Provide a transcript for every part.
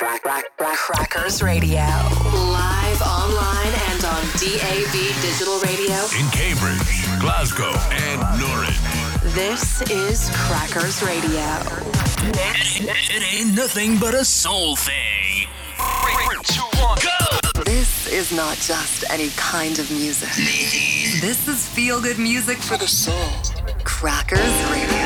Crack, crack, crack, Crackers Radio. Live online and on DAB Digital Radio. In Cambridge, Glasgow, and Norwich. This is Crackers Radio. It, it, it ain't nothing but a soul thing. Three, two, one, go! This is not just any kind of music. This is feel good music for the soul. Crackers Radio.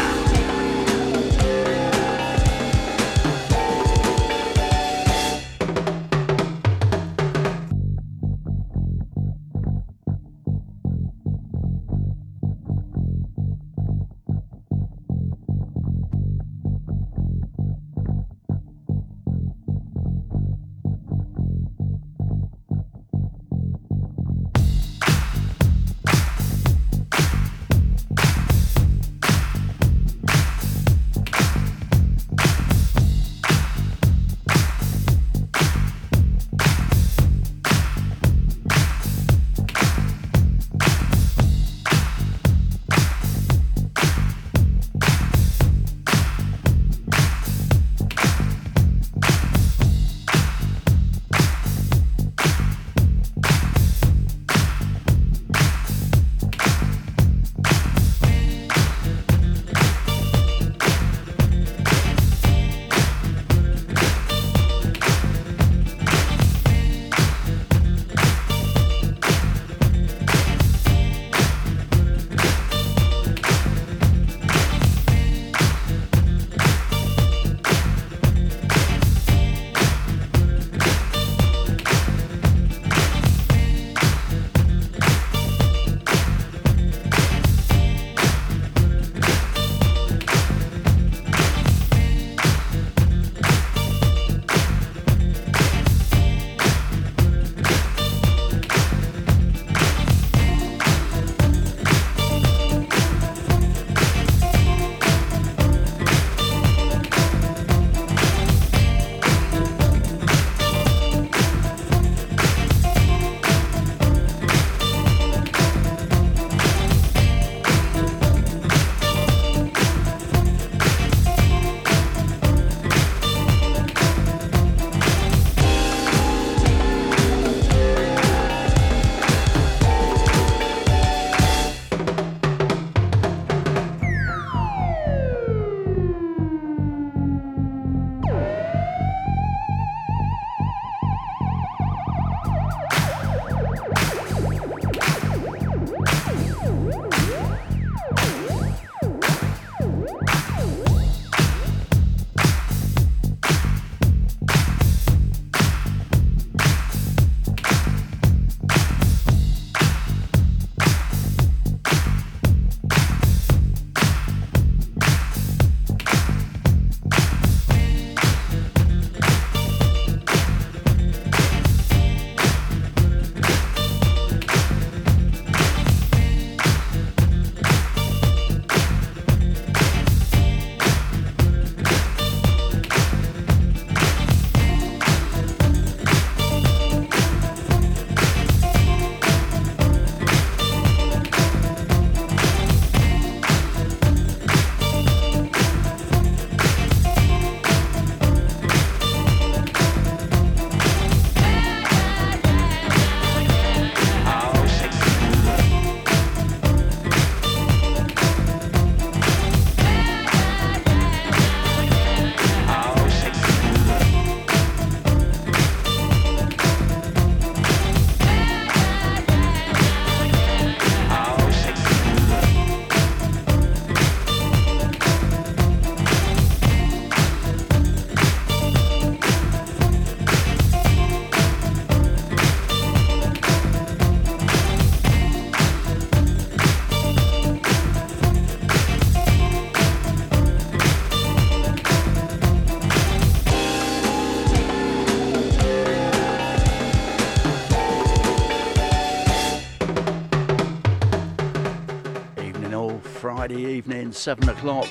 Evening, 7 o'clock.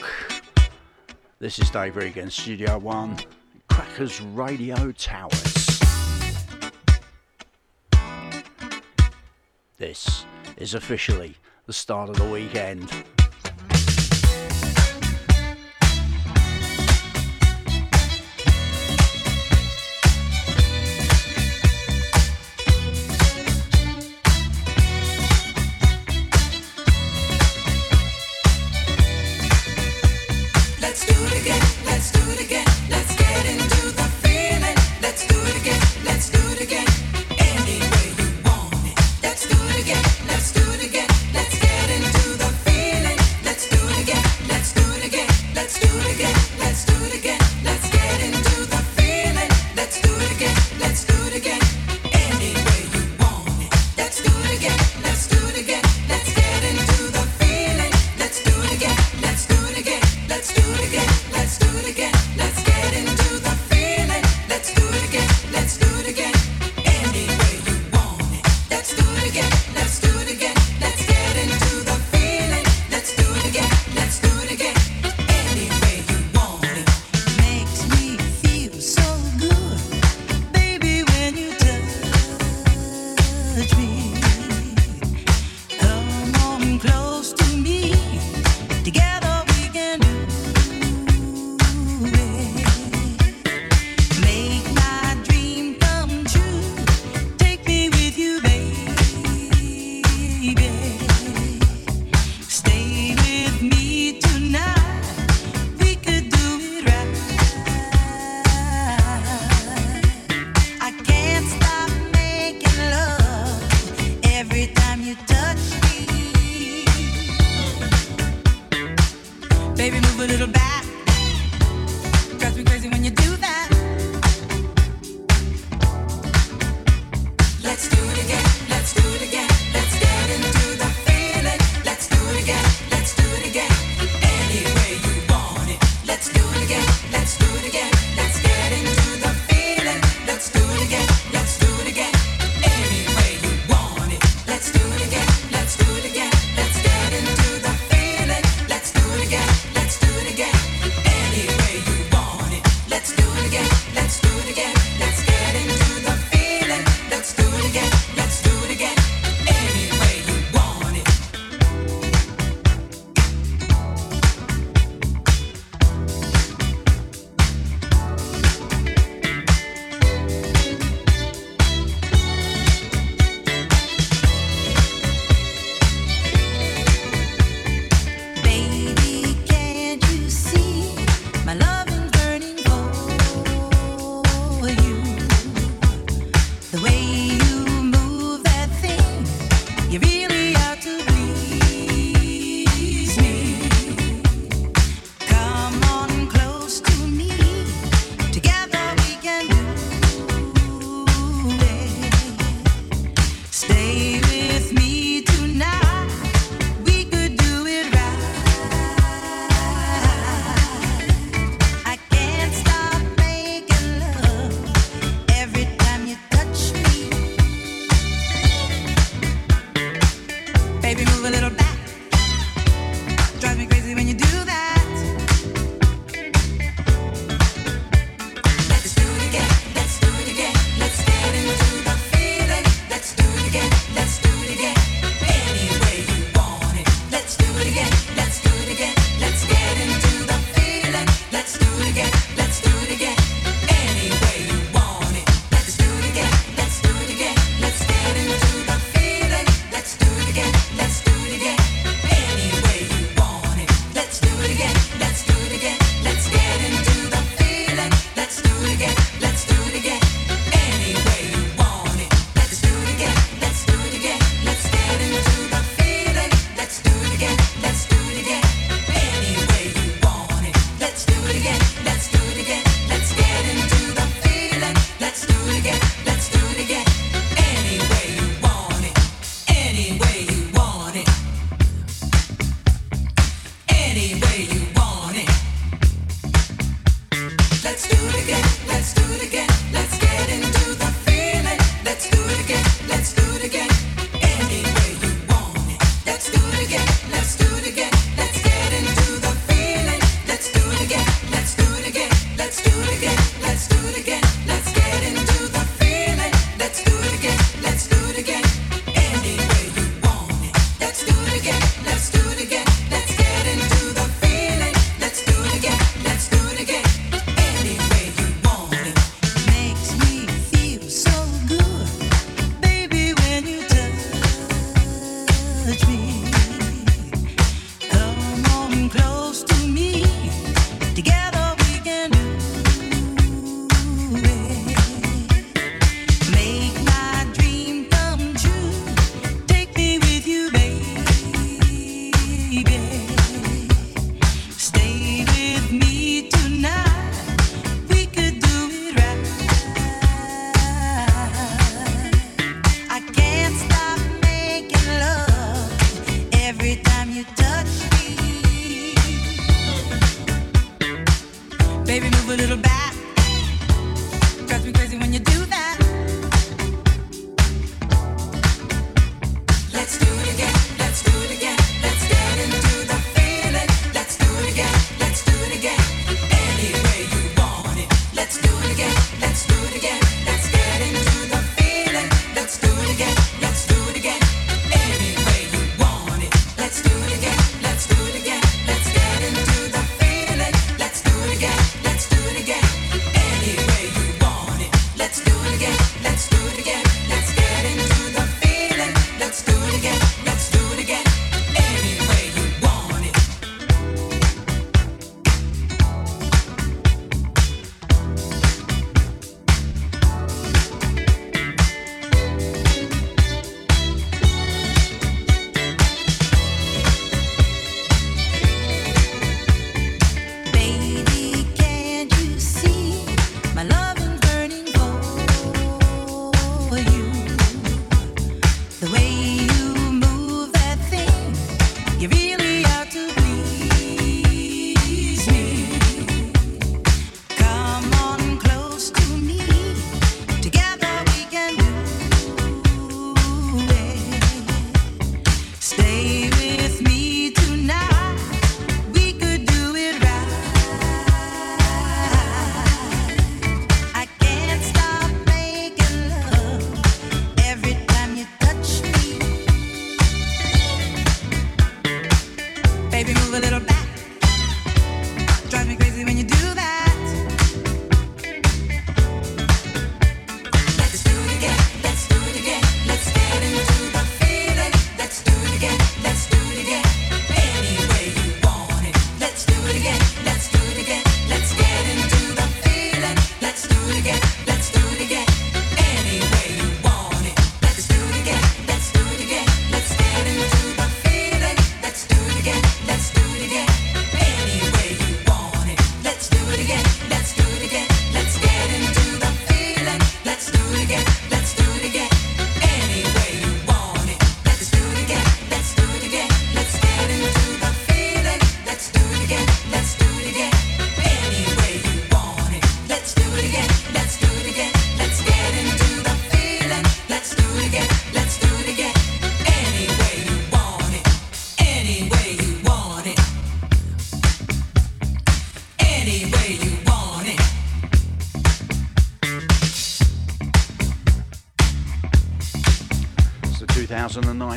This is Dave Regan, Studio One, Crackers Radio Towers. This is officially the start of the weekend.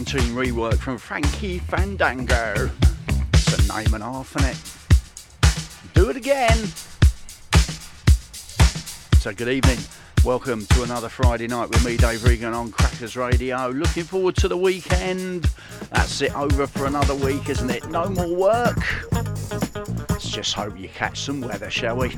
2019 rework from Frankie Fandango. It's a name and a half in it. Do it again. So good evening. Welcome to another Friday night with me, Dave Regan, on Crackers Radio. Looking forward to the weekend. That's it over for another week, isn't it? No more work. Let's just hope you catch some weather, shall we?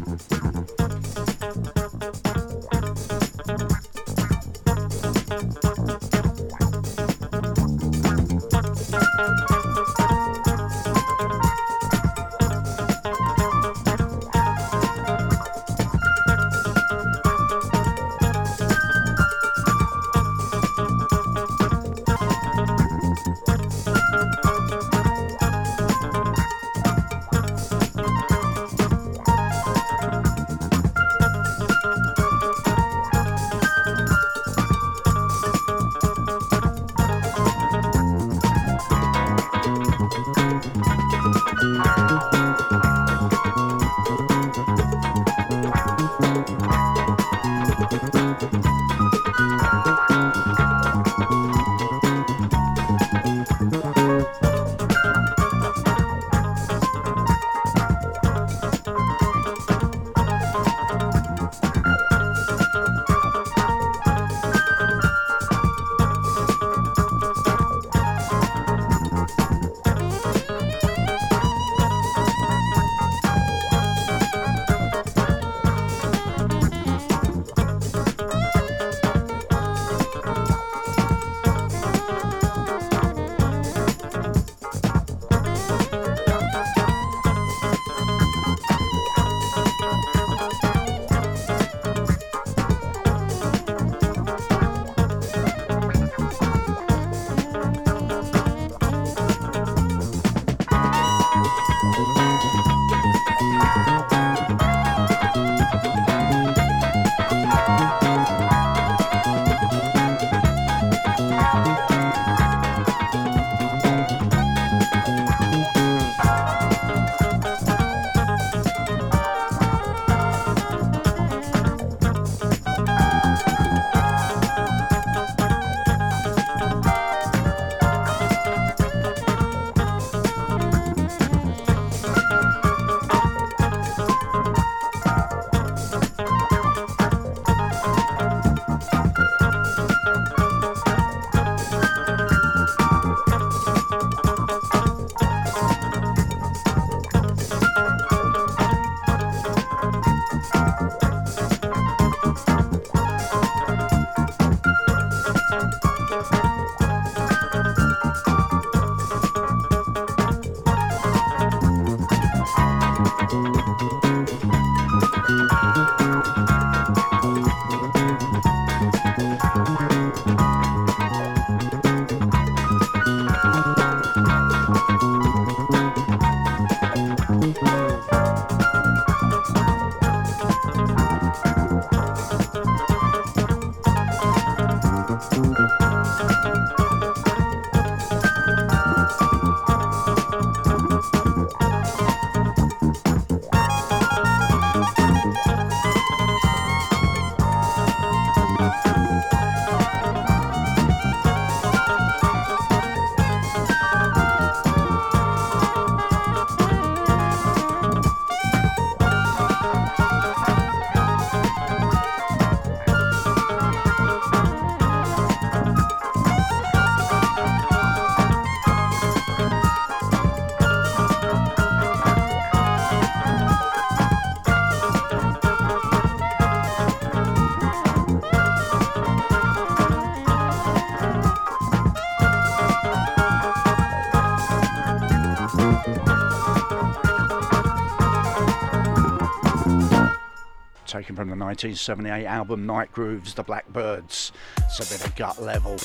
From the 1978 album Night Grooves, The Blackbyrds. It's a bit of gut level.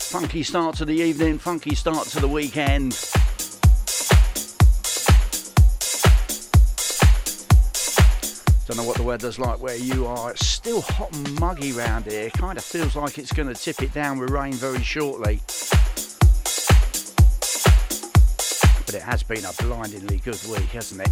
Funky start to the evening, funky start to the weekend. Don't know what the weather's like where you are. It's still hot and muggy round here. Kind of feels like it's going to tip it down with rain very shortly. But it has been a blindingly good week, hasn't it?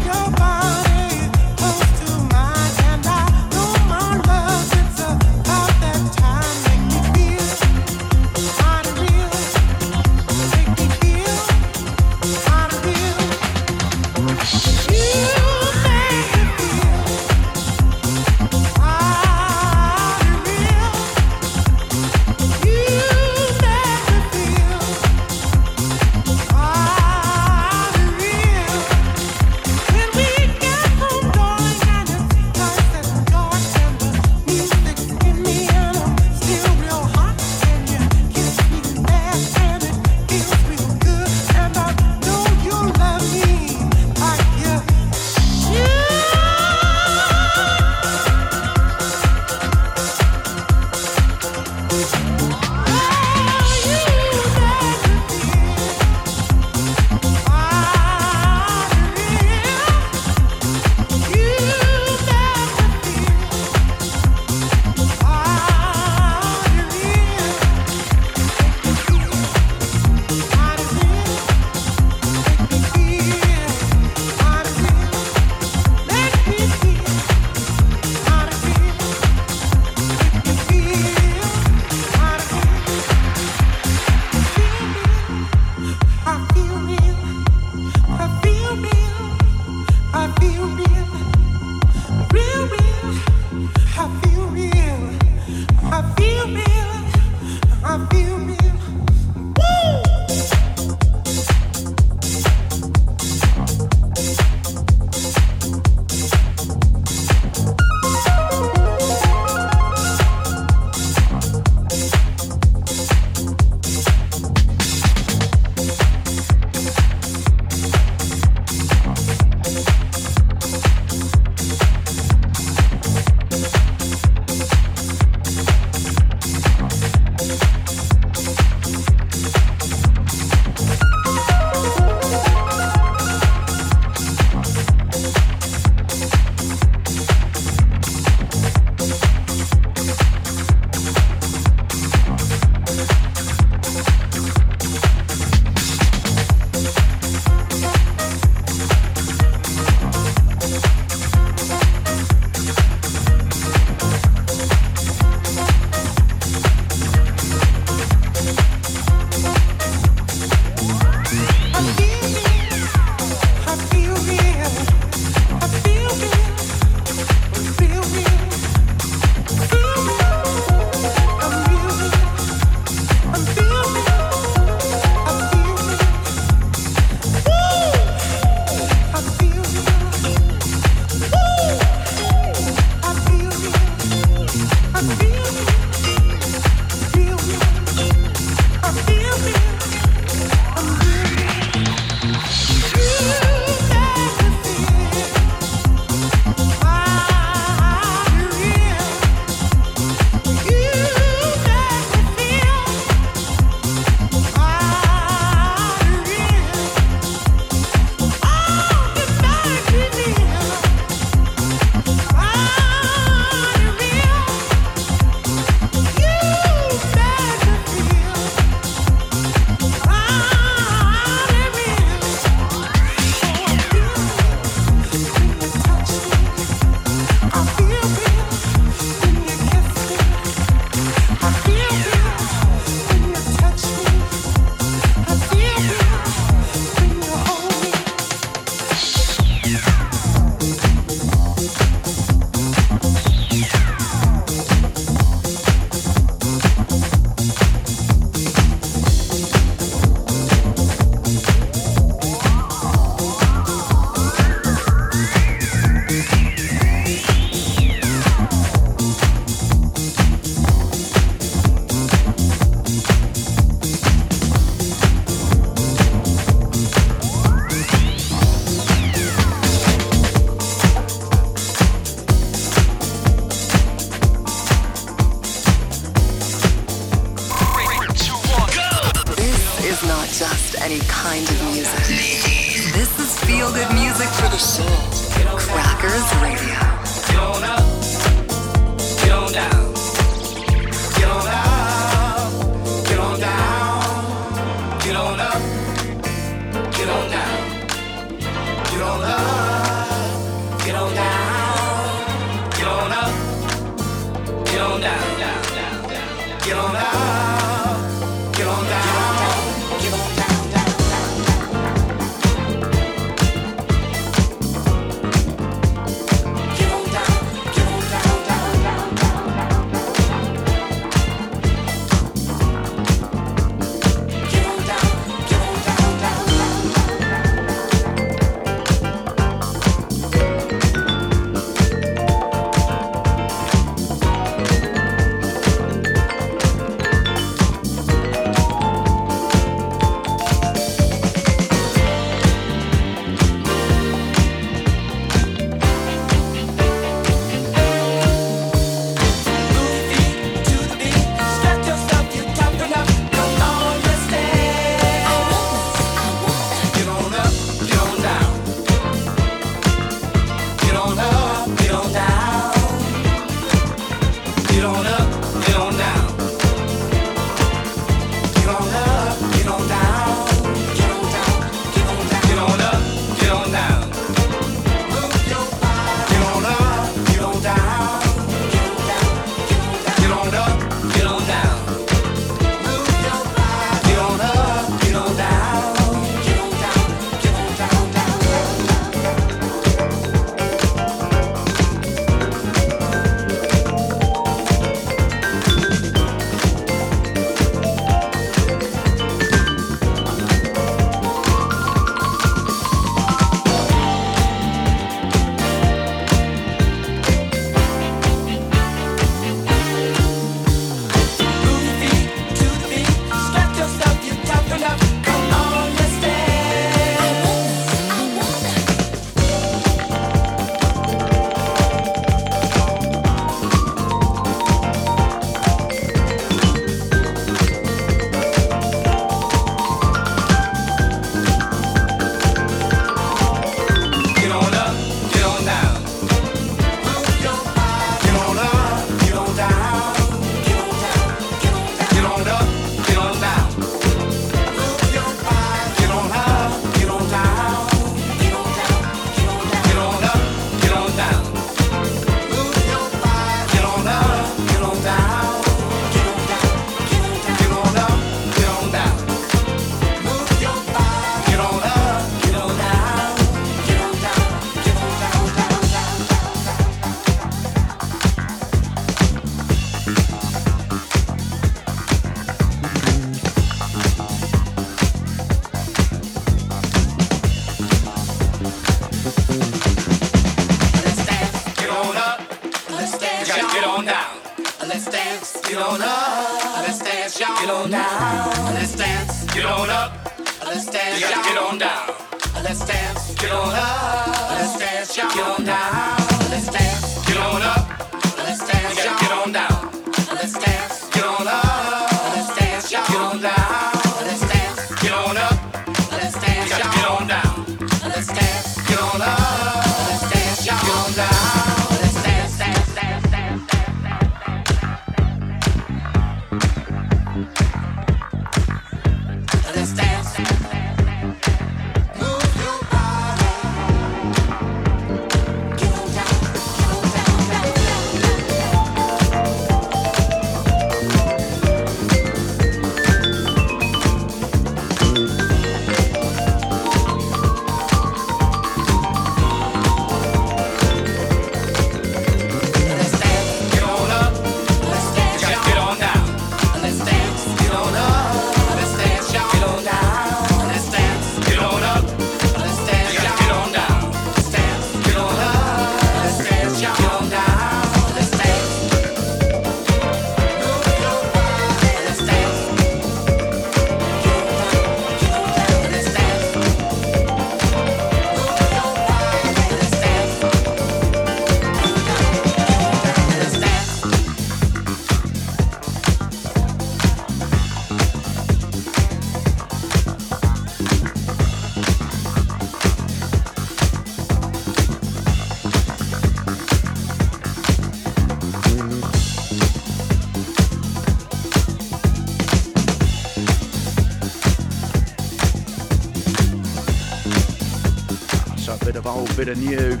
Bit of new.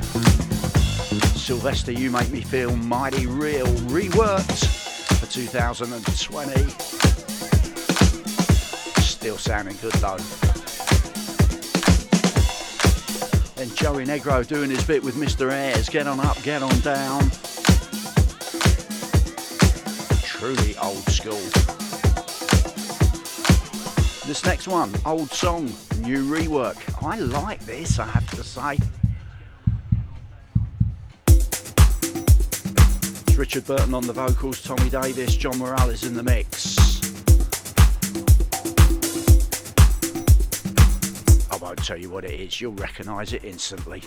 Sylvester, you make me feel mighty real. Reworked for 2020. Still sounding good though. And Joey Negro doing his bit with Mr. Ayers. Get on up, get on down. Truly old school. This next one, old song, new rework. I like this, I have to say. Richard Burton on the vocals, Tommy Davis, John Morales in the mix. I won't tell you what it is, you'll recognise it instantly.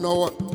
Song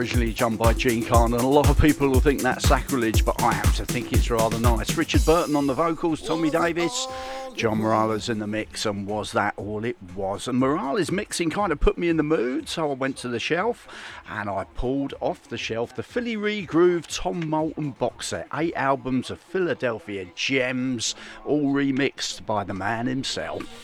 originally done by Jean Carn, and a lot of people will think that's sacrilege, but I happen to think it's rather nice. Richard Burton on the vocals, Tommy Davis, John Morales in the mix, and was that all it was? And Morales' mixing kind of put me in the mood, so I went to the shelf and I pulled off the shelf the Philly Regroove Tom Moulton box set, eight albums of Philadelphia gems, all remixed by the man himself.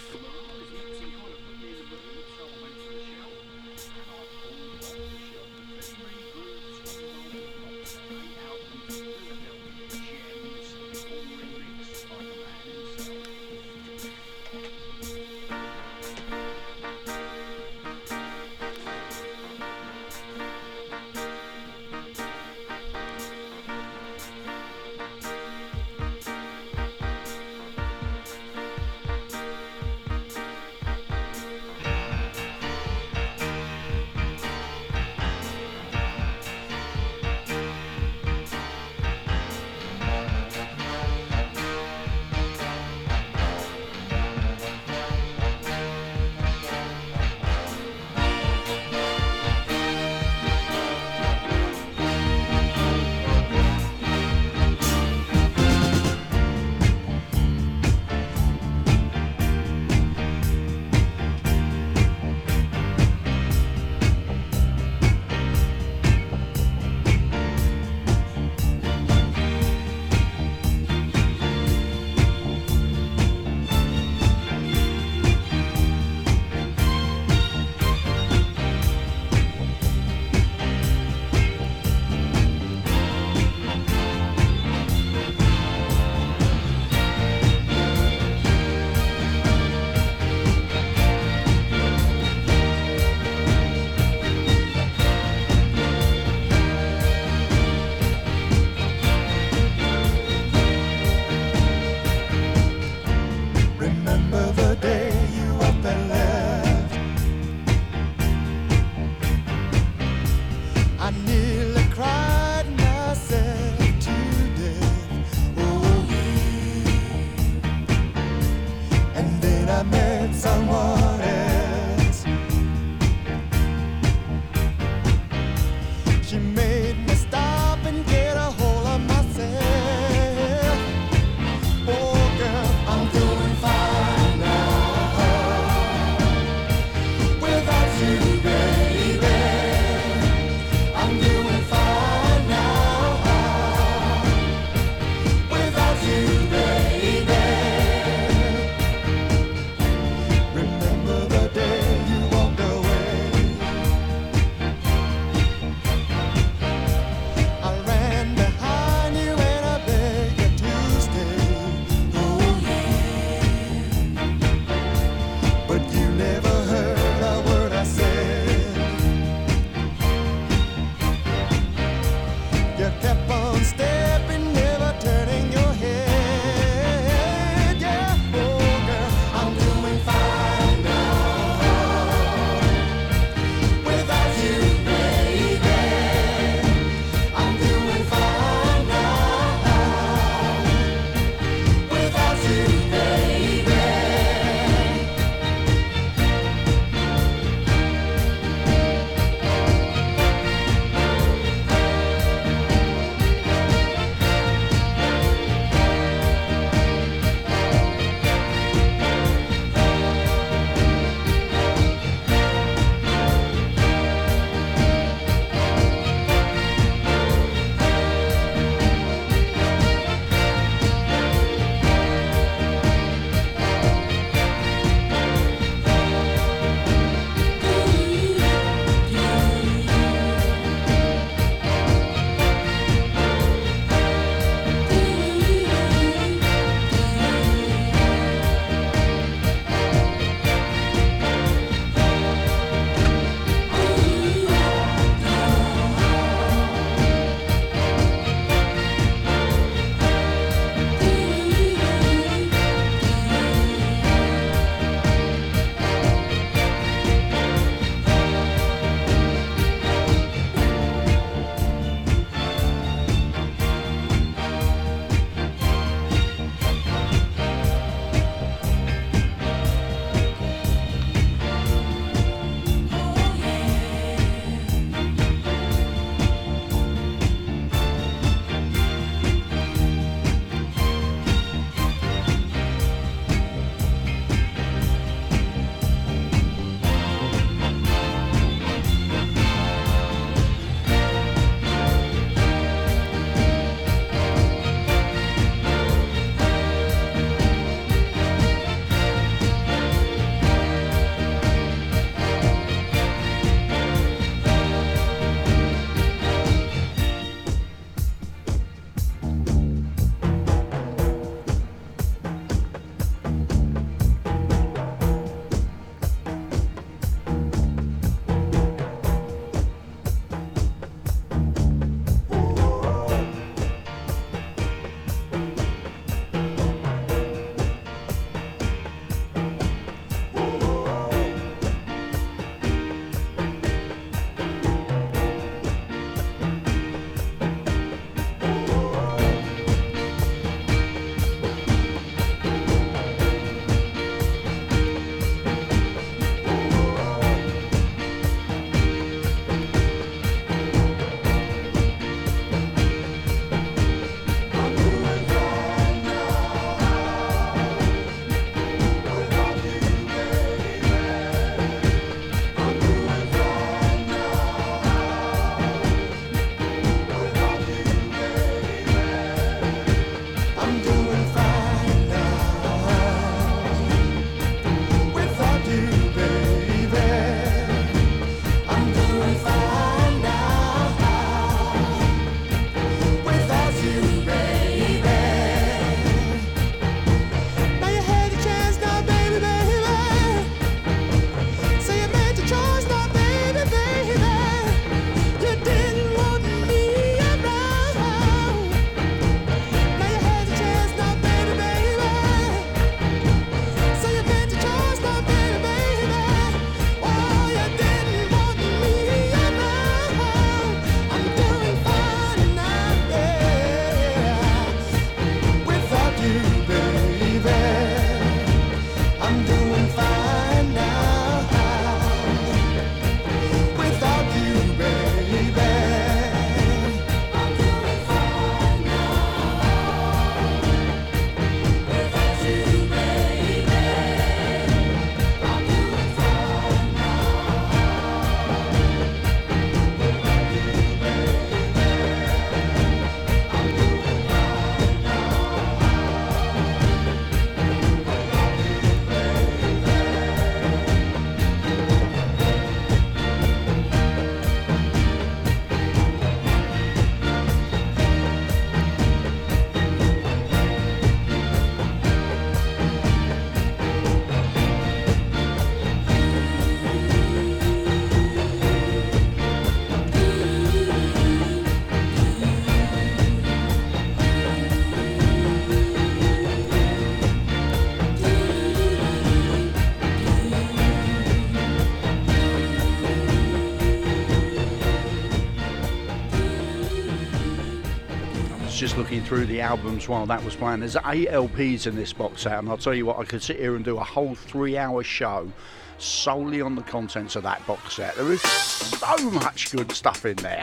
Looking through the albums while that was playing. There's eight LPs in this box set, and I'll tell you what, I could sit here and do a whole three-hour show solely on the contents of that box set. There is so much good stuff in there.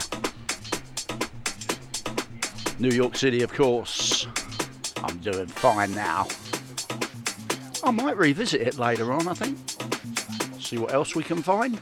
New York City, of course. I'm doing fine now. I might revisit it later on, I think. See what else we can find.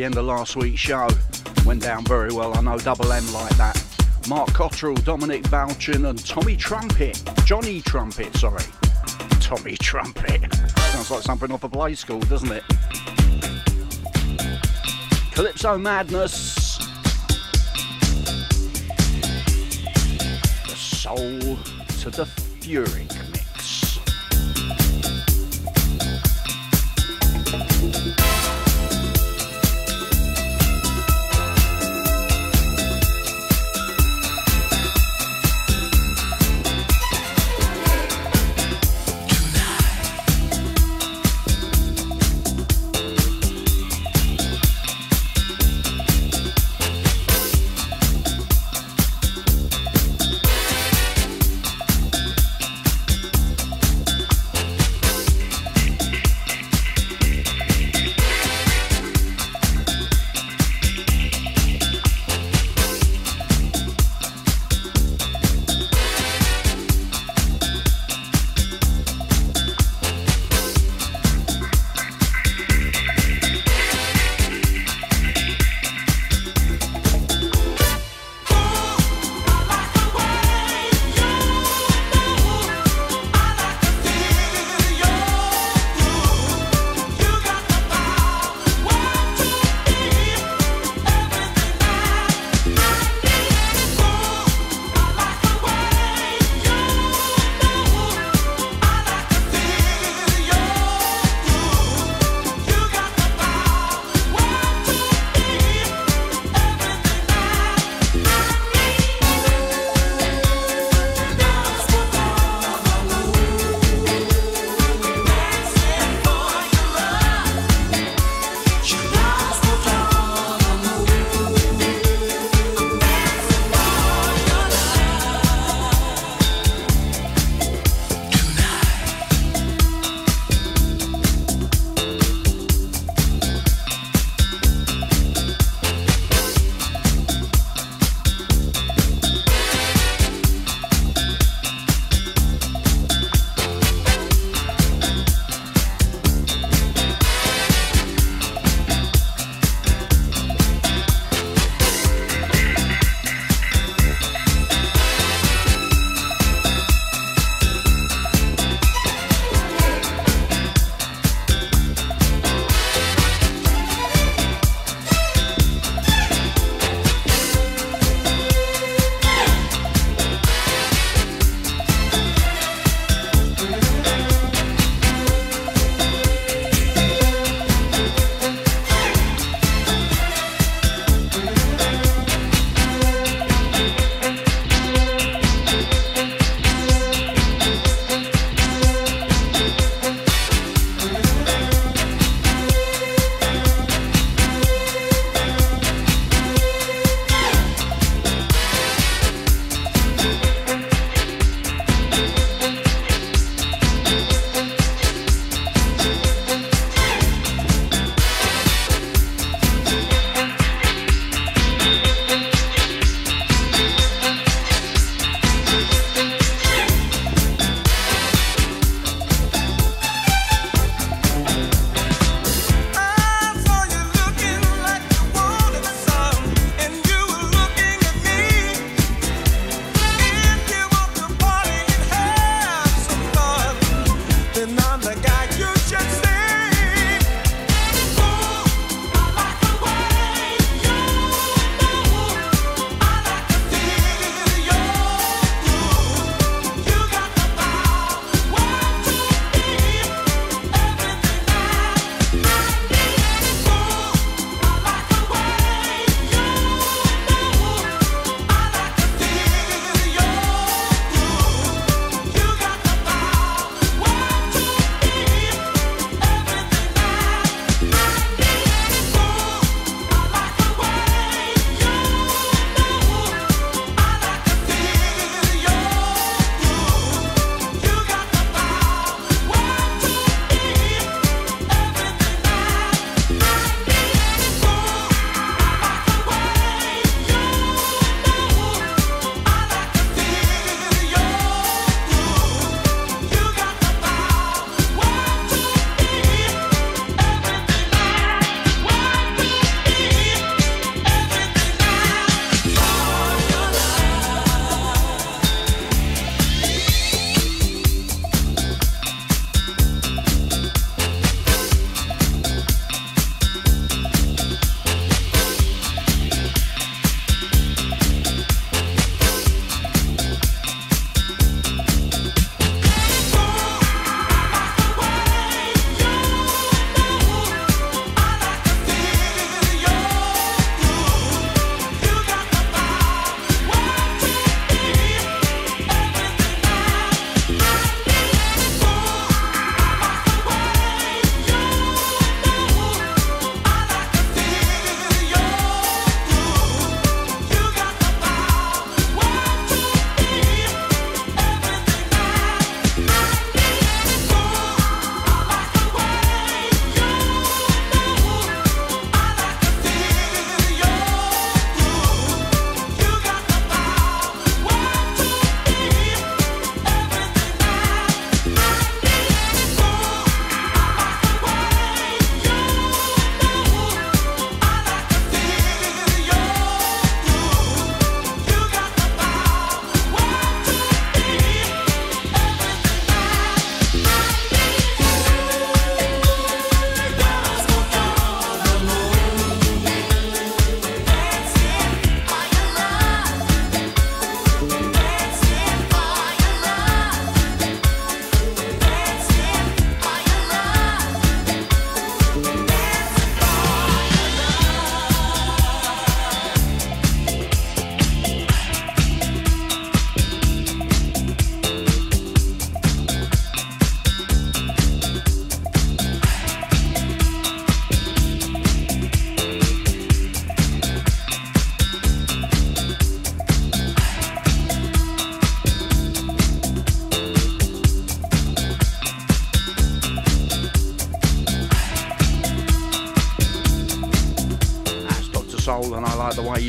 The end of last week's show. Went down very well. I know Double M like that. Mark Cottrell, Dominic Balchin, and Tommy Trumpet. Johnny Trumpet, sorry. Tommy Trumpet. Sounds like something off a play school, doesn't it? Calypso Madness. The soul to the fury.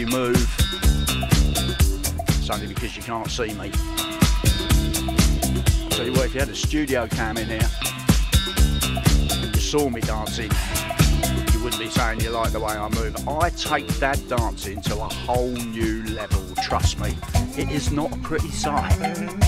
You move. It's only because you can't see me. I'll tell you what, if you had a studio cam in here and you saw me dancing, you wouldn't be saying you like the way I move. I take that dancing to a whole new level, trust me. It is not a pretty sight.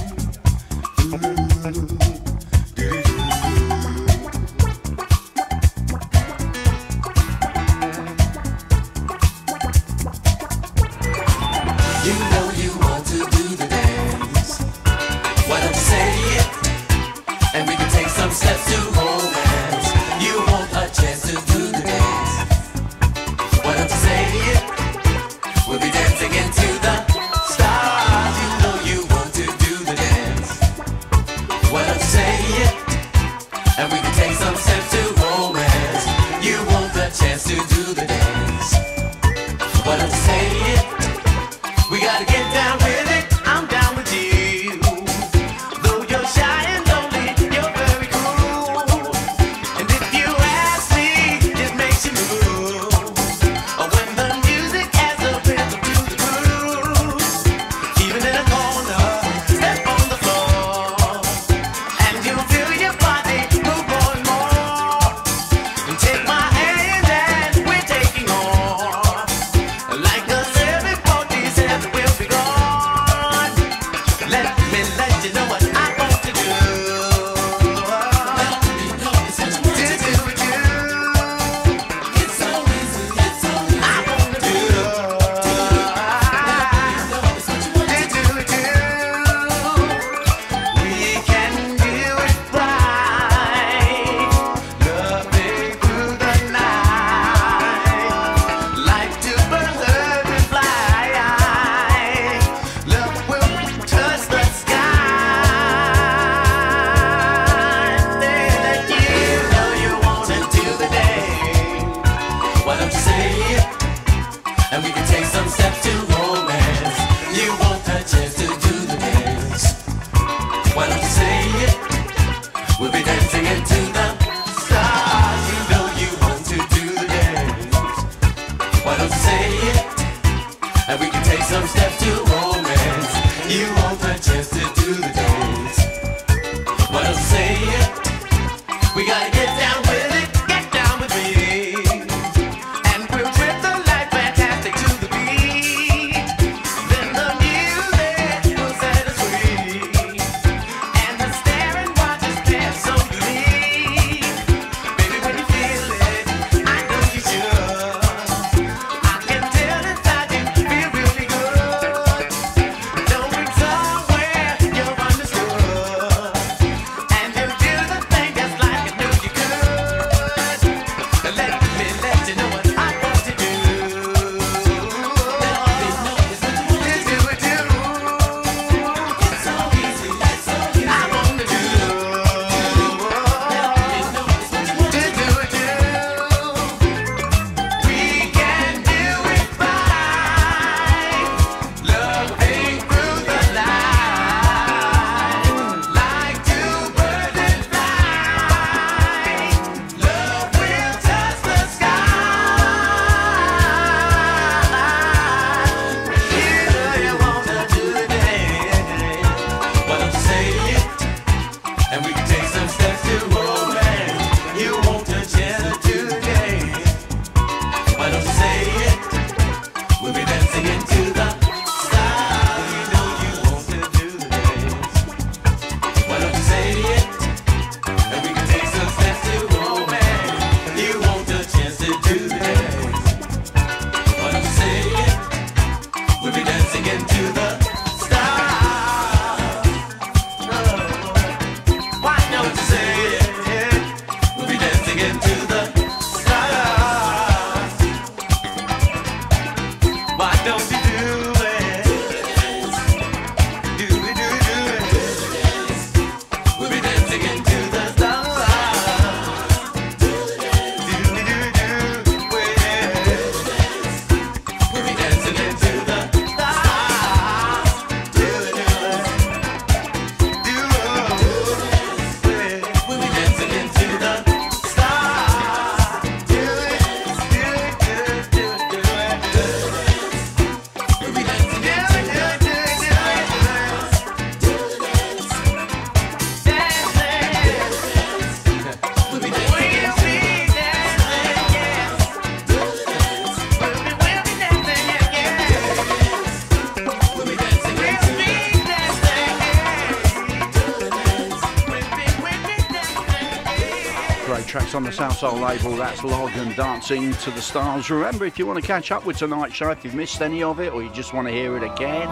Soul label. That's Log and Dancing to the Stars. Remember, if you want to catch up with tonight's show, if you've missed any of it or you just want to hear it again,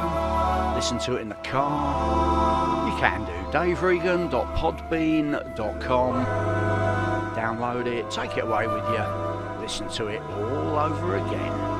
listen to it in the car, you can do. daveregan.podbean.com. Download it, take it away with you, listen to it all over again.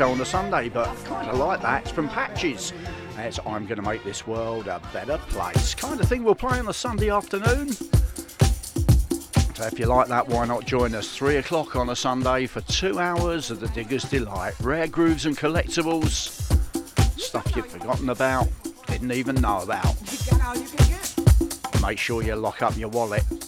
Show on a Sunday, but kind of like that. It's from Patches. It's I'm going to make this world a better place. Kind of thing we'll play on a Sunday afternoon. So if you like that, why not join us? Three o'clock on a Sunday for two hours of the Digger's Delight. Rare grooves and collectibles. Stuff you've forgotten about, didn't even know about. Make sure you lock up your wallet.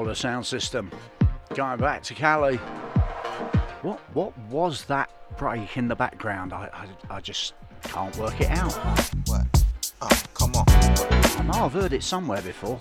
older sound system. Going back to Cali. What what was that break in the background? I I, I just can't work it out. What? Oh, come on. I know I've heard it somewhere before.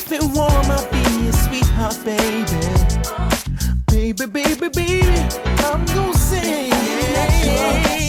Keep Keeping warm, I'll be your sweetheart, baby. Baby, baby, baby, I'm gonna sing. Yeah.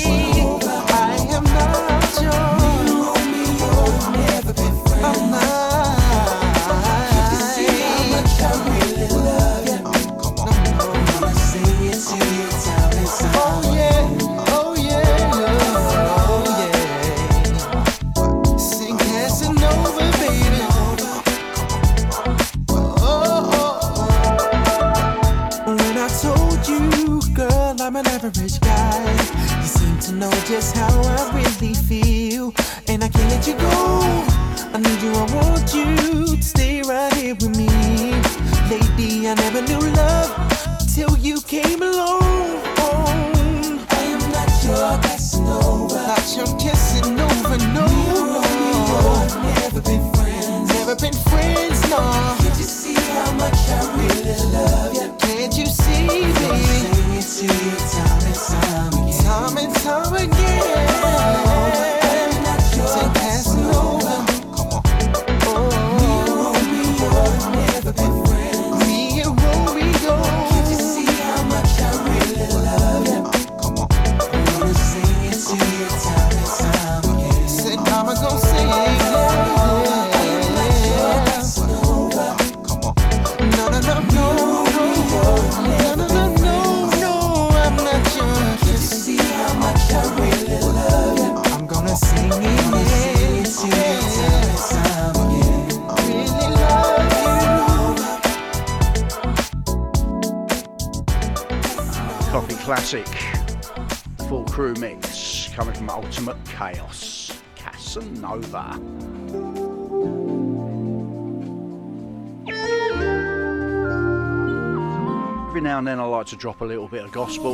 drop a little bit of gospel.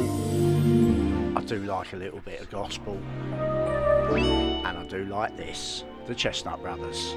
I do like a little bit of gospel. And I do like this the Chestnut Brothers.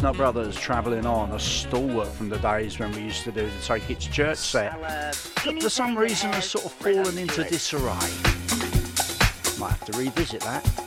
Brothers travelling on, a stalwart from the days when we used to do the Take It's Church set. But for some reason, has sort of fallen into disarray. Might have to revisit that.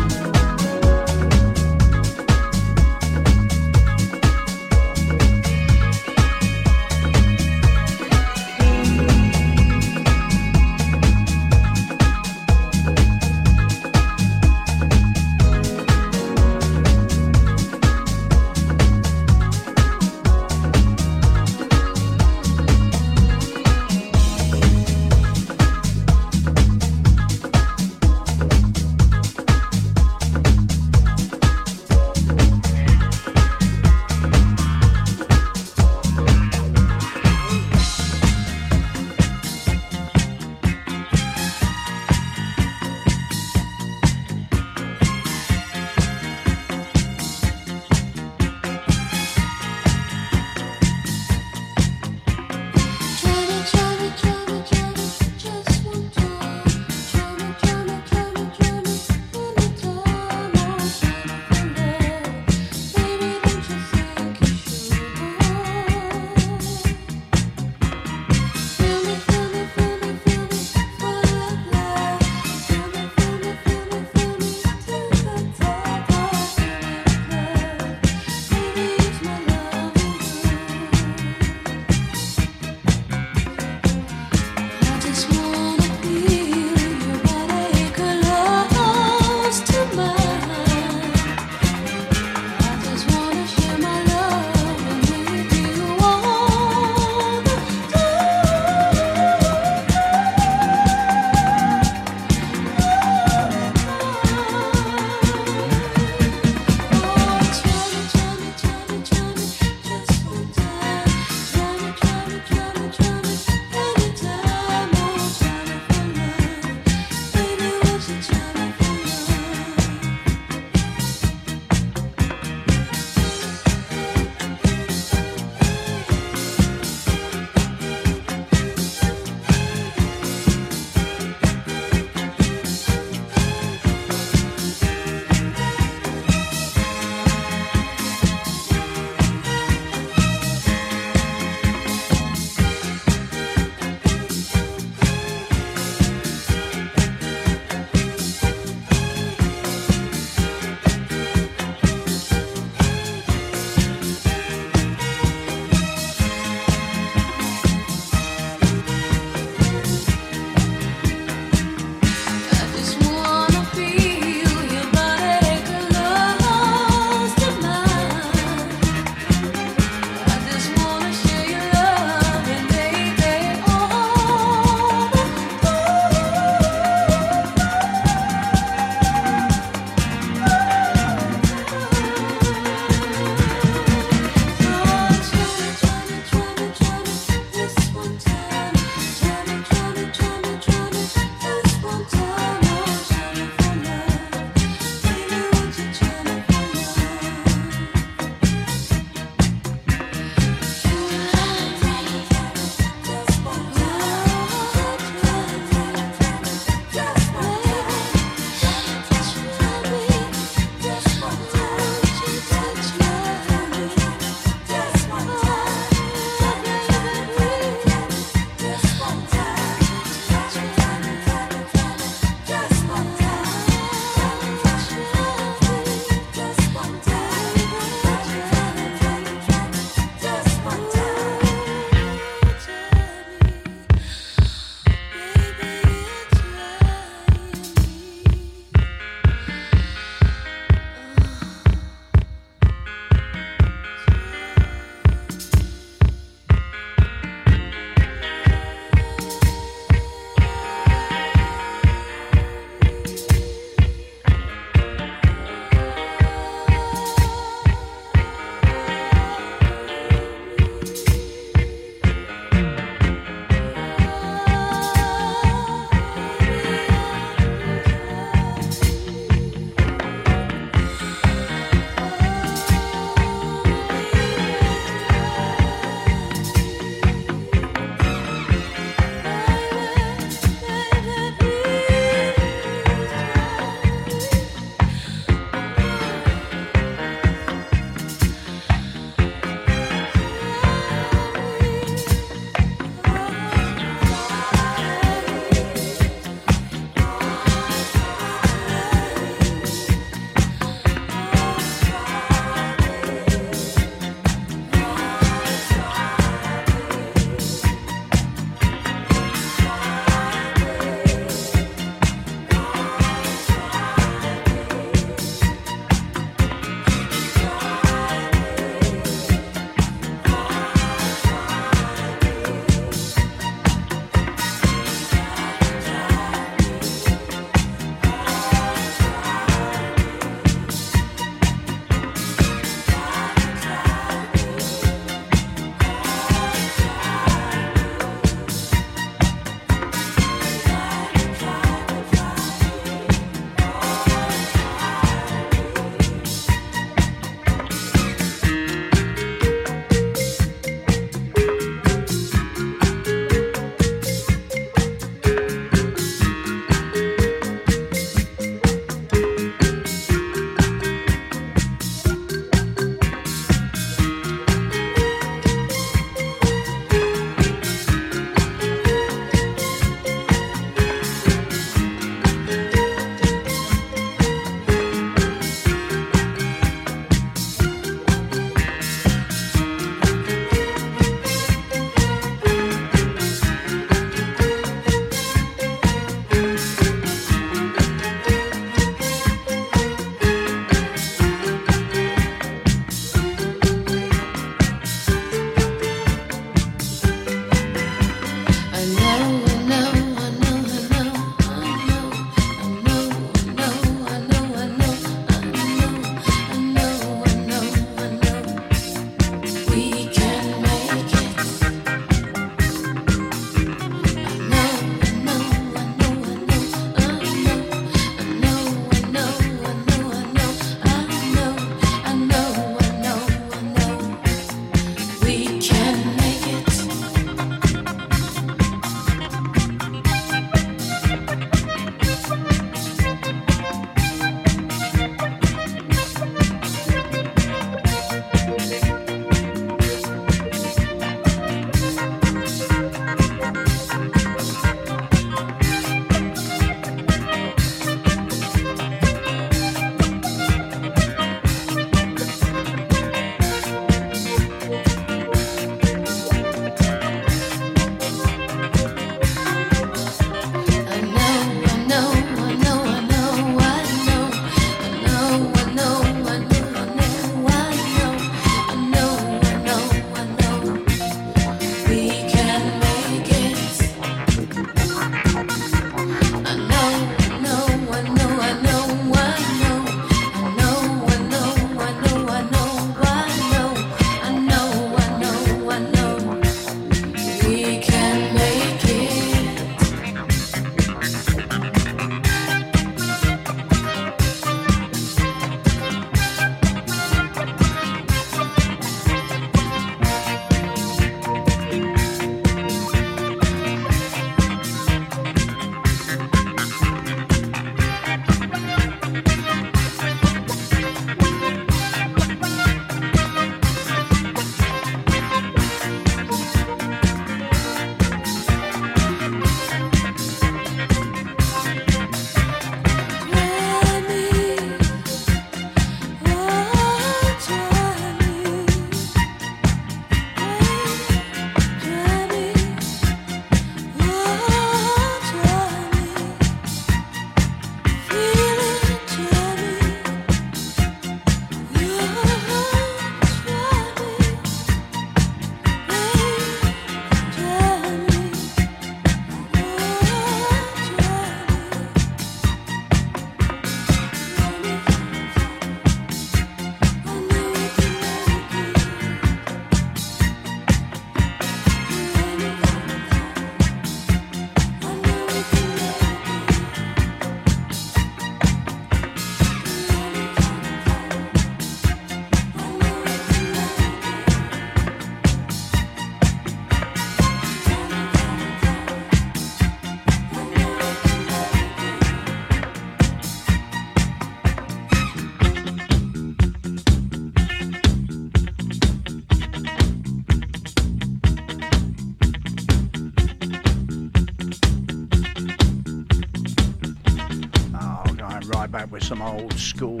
old school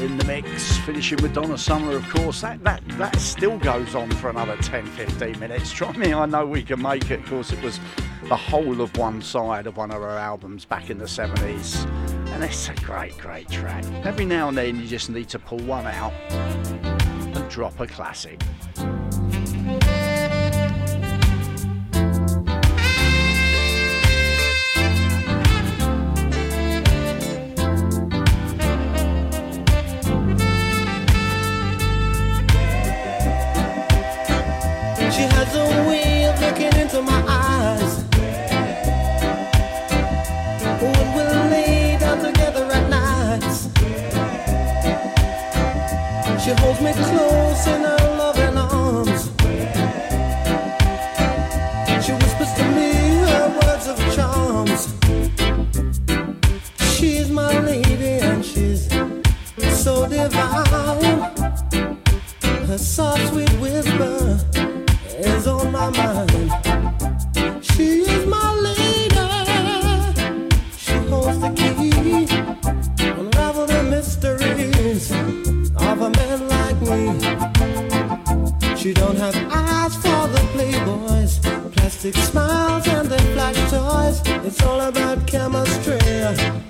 in the mix, finishing with Donna Summer, of course. That, that, that still goes on for another 10 15 minutes. Try me, I know we can make it. Of course, it was the whole of one side of one of her albums back in the 70s. And it's a great, great track. Every now and then, you just need to pull one out and drop a classic. Chemistry.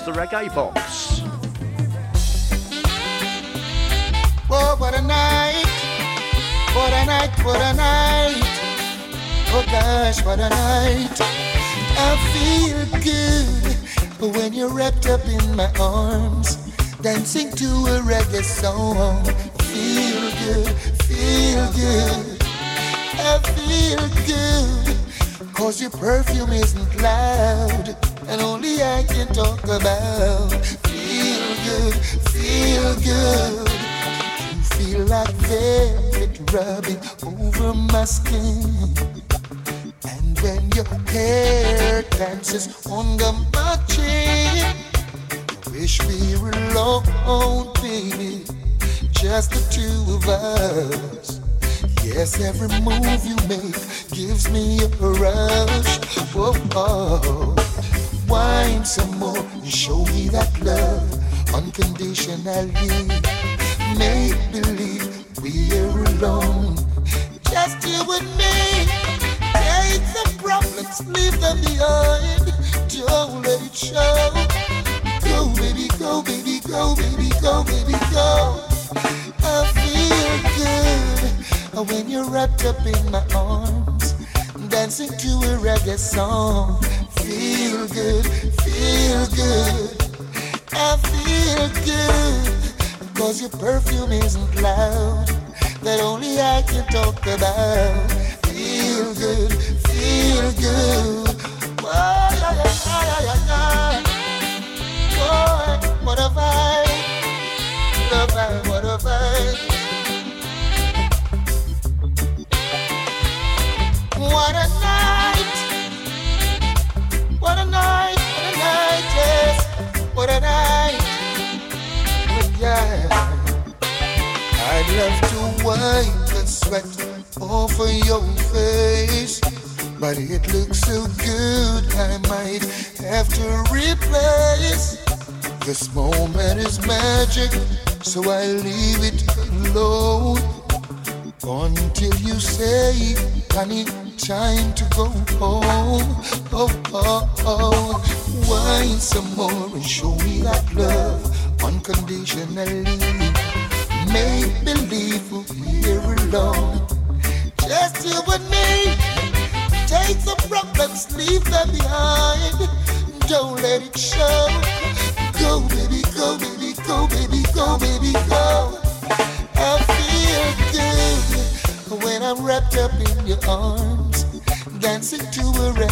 across the reggae box. Oh, what a night! What a night! What a night! Oh gosh, what a night! I feel good when you're wrapped up in my arms, dancing to a reggae song.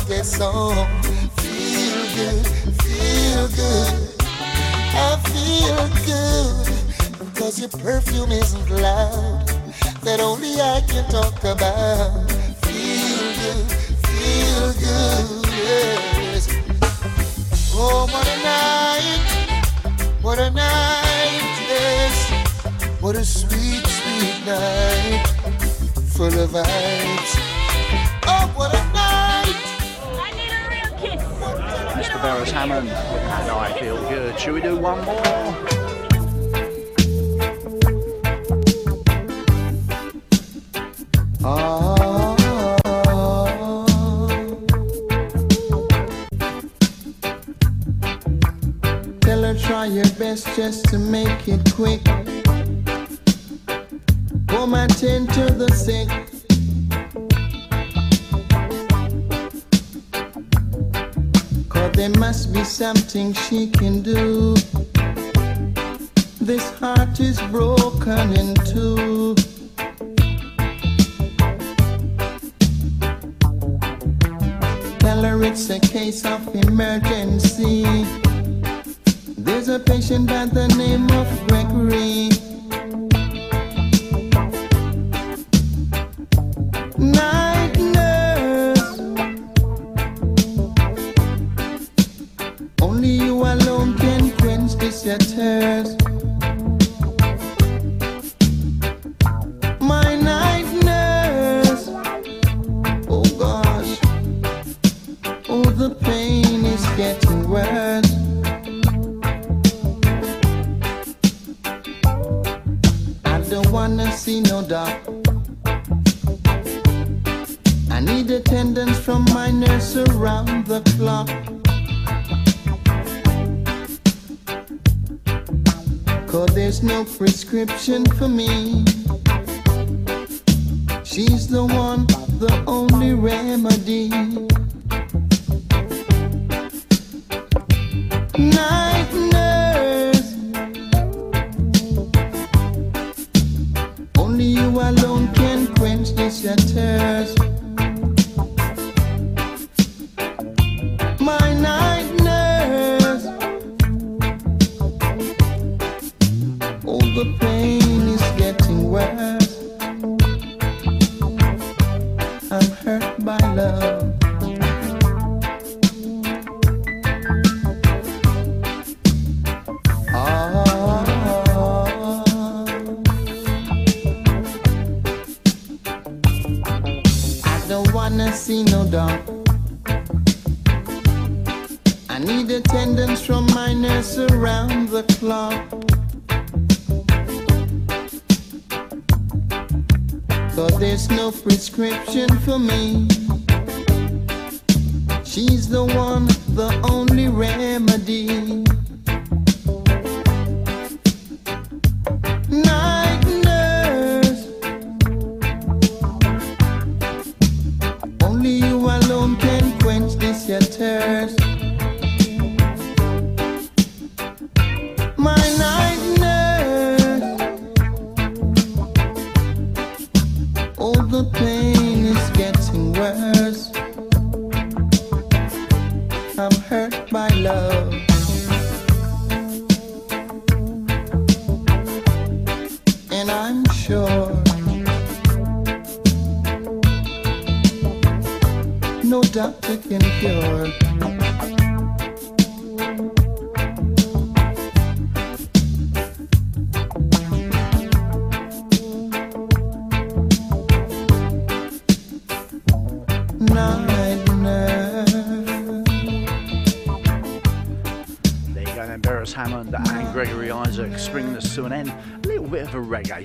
their song, Feel good, feel good. I feel good. Cause your perfume isn't loud. That only I can talk about. Feel good, feel good. Yes. Oh, what a night. What a night. Yes. What a sweet, sweet night. Full of vibes. Oh, what a Ferris Hammond. And I feel good. Should we do one more? Ah. try your best just to make it quick. Pull my tin to the sink. There must be something she can do. This heart is broken in two. Tell her it's a case of emergency.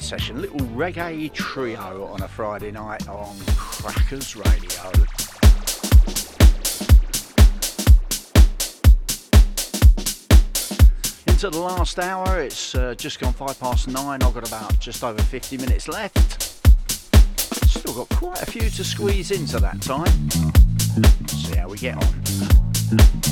Session, little reggae trio on a Friday night on Crackers Radio. Into the last hour, it's uh, just gone five past nine. I've got about just over 50 minutes left. Still got quite a few to squeeze into that time. See how we get on.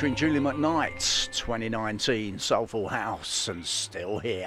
Featuring Julie McKnight, 2019 Soulful House, and still here.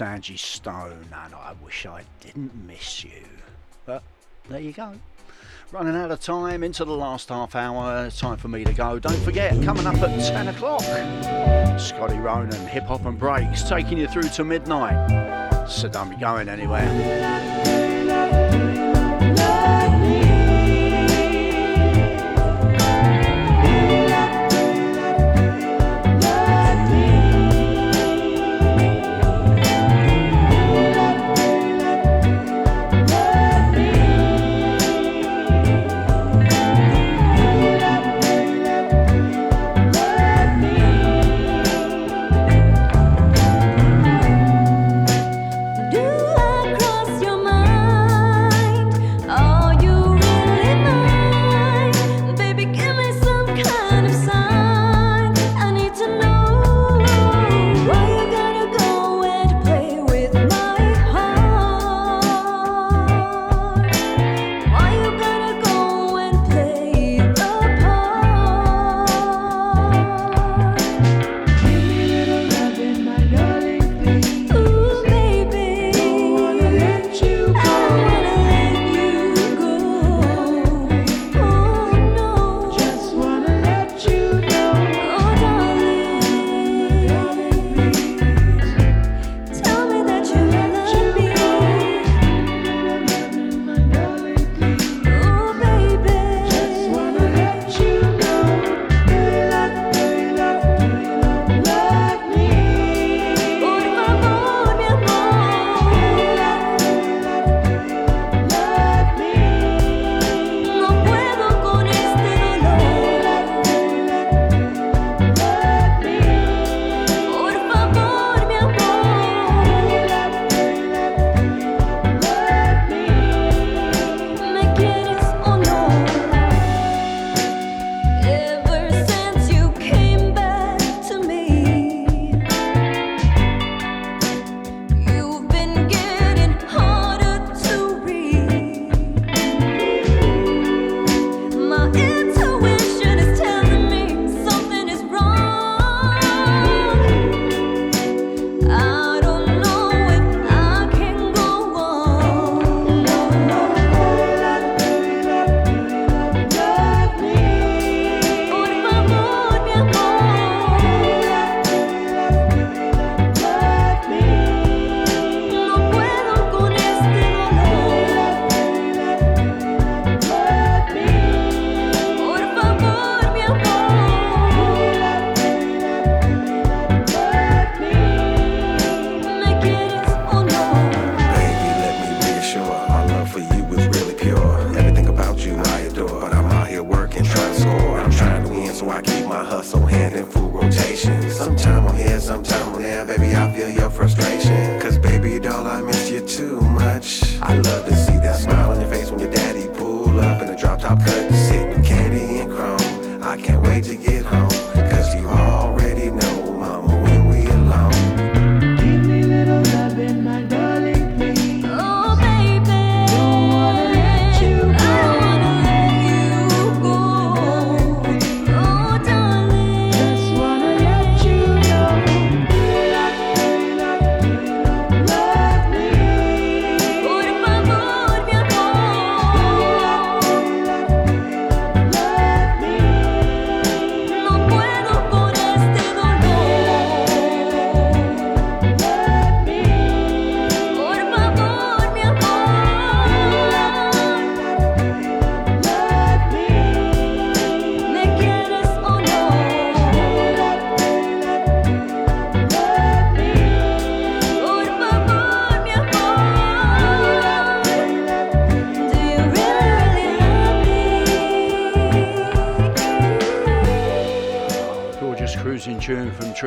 Incomparable Angie Stone, and I wish I didn't miss you. But there you go. Running out of time into the last half hour. Time for me to go. Don't forget, coming up at 10 o'clock, Scotty Ronan, Hip Hop and Breaks, taking you through to midnight. So don't be going anywhere.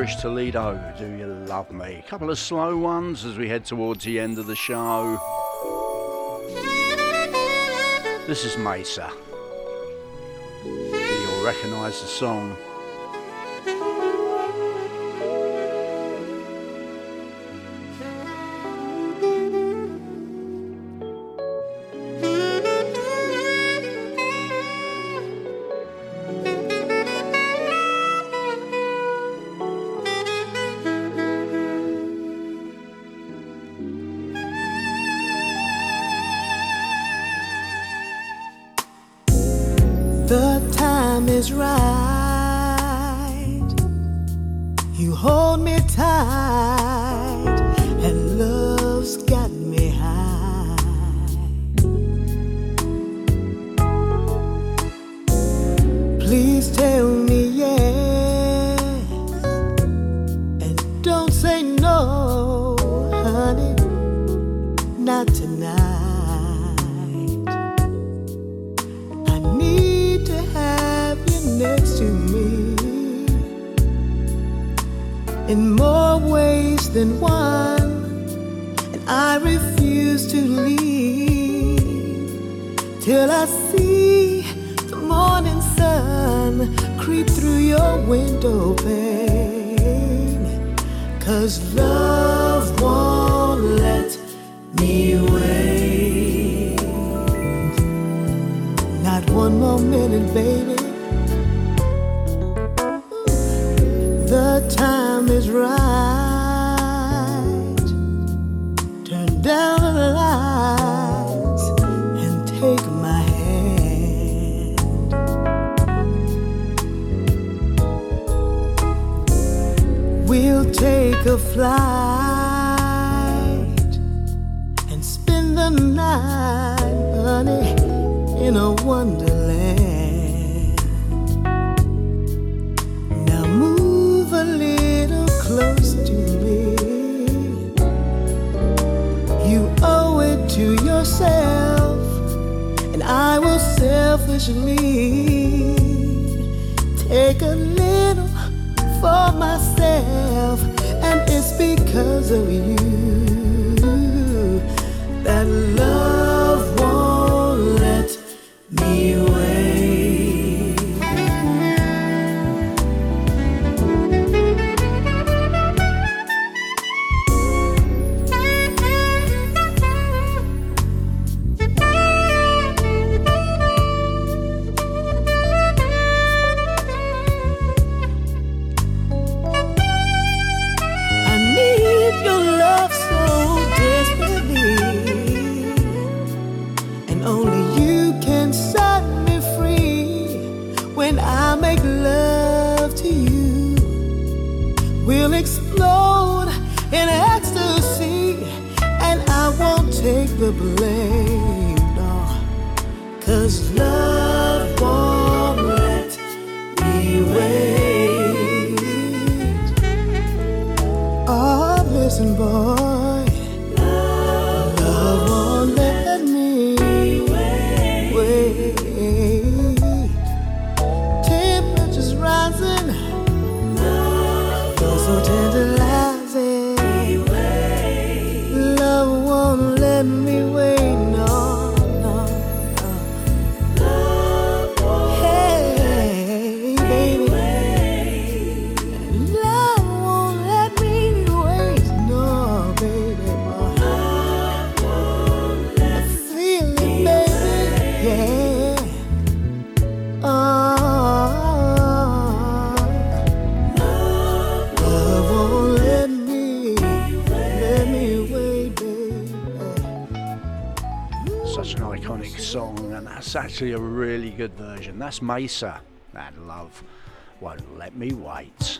Trish Toledo, Do You Love Me? A couple of slow ones as we head towards the end of the show. This is Mesa. You'll recognise the song. is right. actually a really good version. That's Mesa. That love won't let me wait.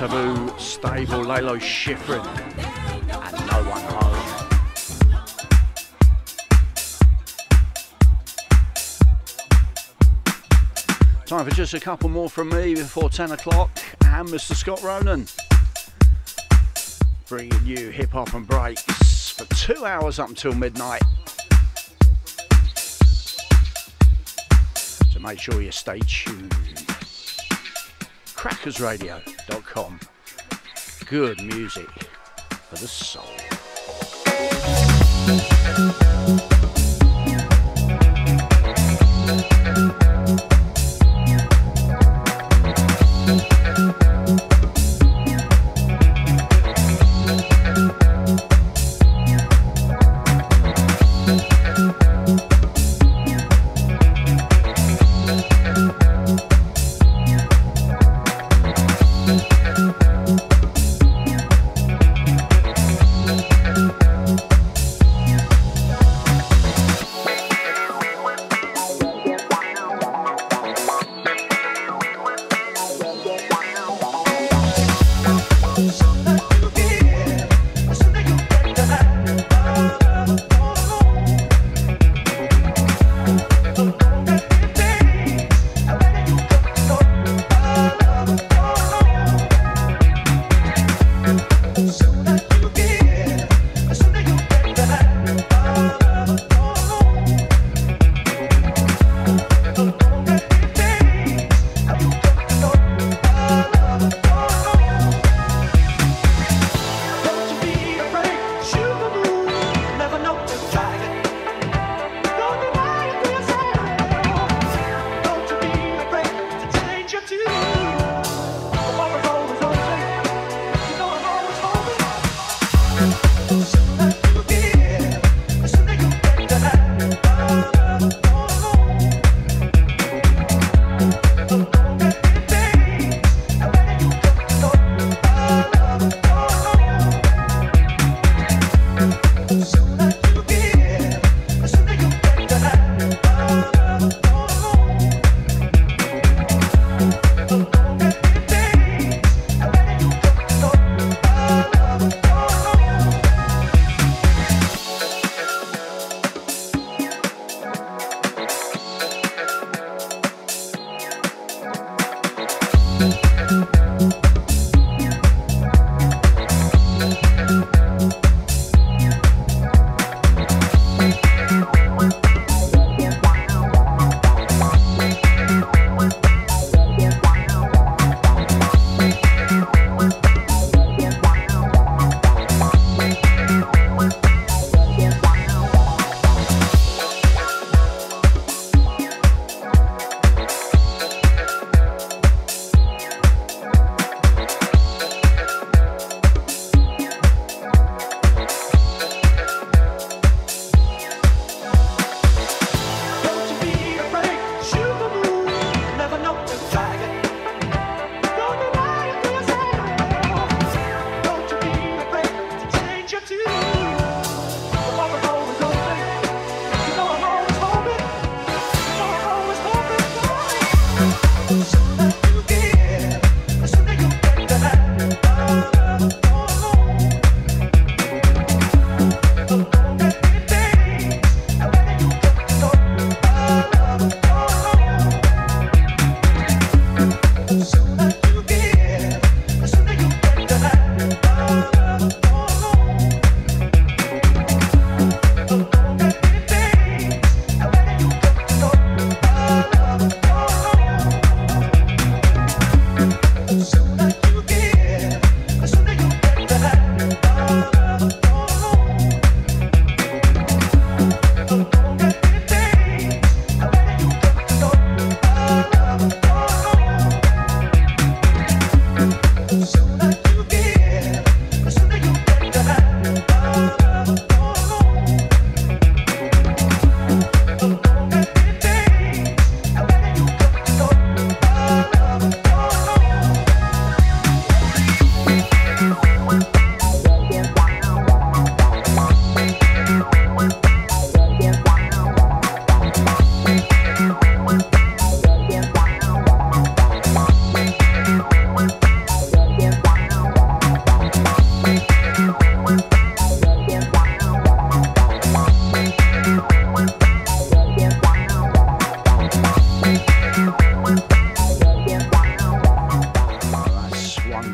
Taboo stable, Lalo Schifrin, and No One Home. Time for just a couple more from me before 10 o'clock, and Mr. Scott Ronan. Bringing you hip hop and breaks for two hours up until midnight. So make sure you stay tuned Good music for the soul.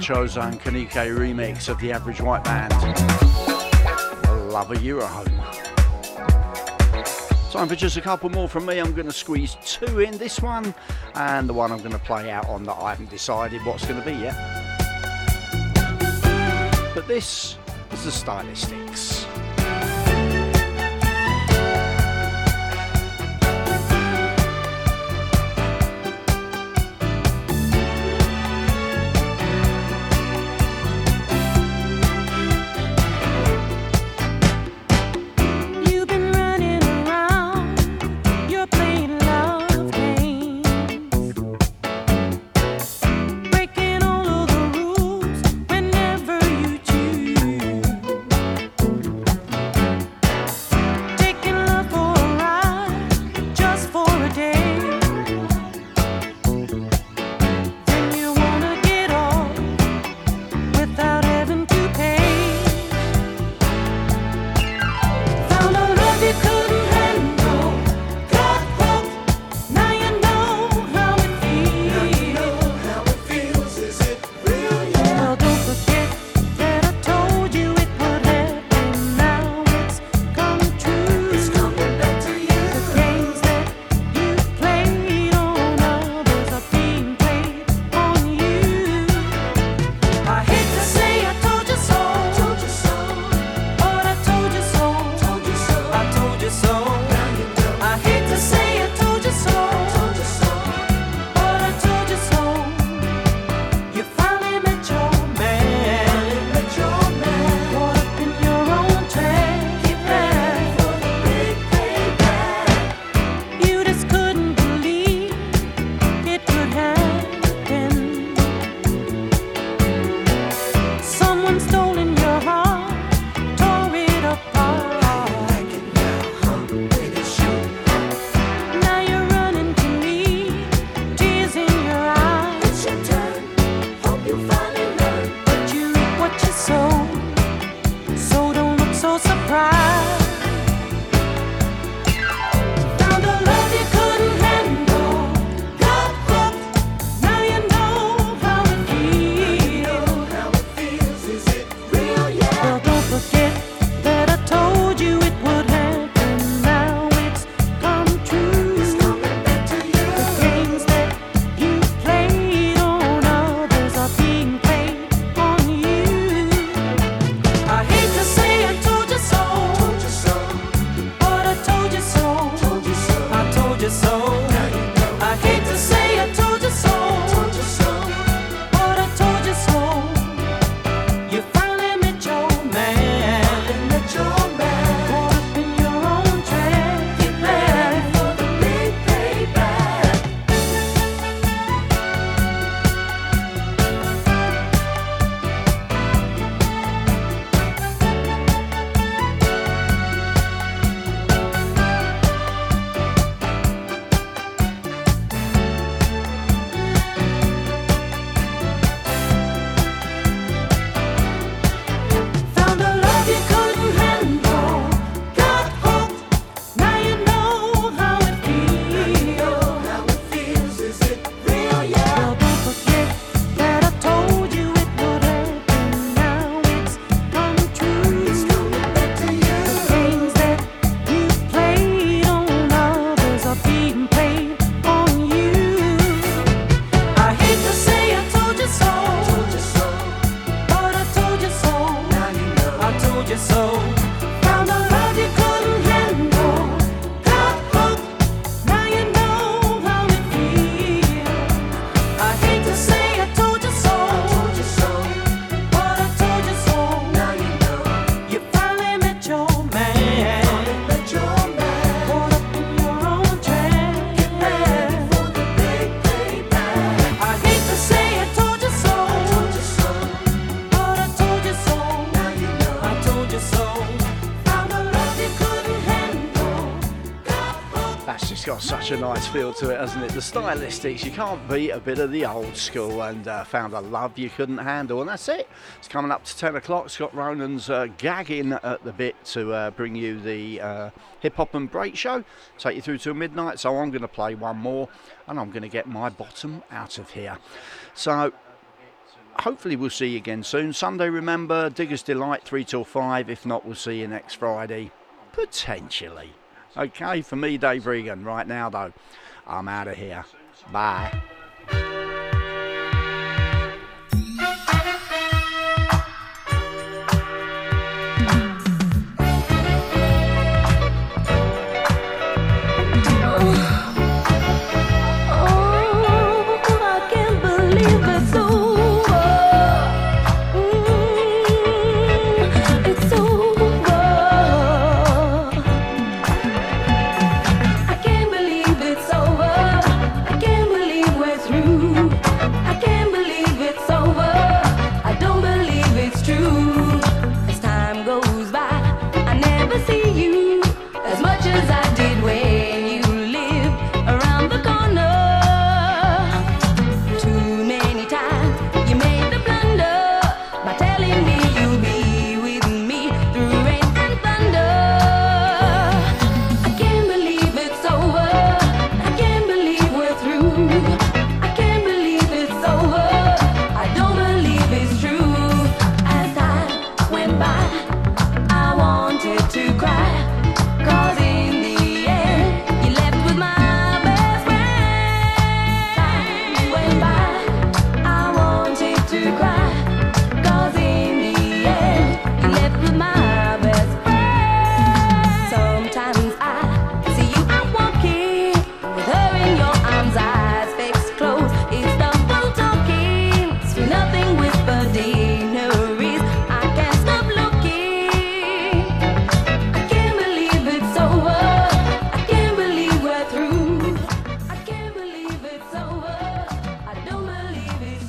Chozone Kanike remix of the Average White Band. Love of Your Own. Time for just a couple more from me. I'm going to squeeze two in this one and the one I'm going to play out on that I haven't decided what's going to be yet. But this is the Stylistics. such a nice feel to it, hasn't it? The stylistics, you can't beat a bit of the old school and uh, found a love you couldn't handle. And that's it. It's coming up to 10 o'clock. Scott Ronan's uh, gagging at the bit to uh, bring you the uh, hip hop and break show, take you through till midnight. So I'm going to play one more and I'm going to get my bottom out of here. So hopefully we'll see you again soon. Sunday, remember, Digger's Delight, 3 till 5. If not, we'll see you next Friday, potentially. Okay, for me, Dave Regan. Right now, though, I'm out of here. Bye.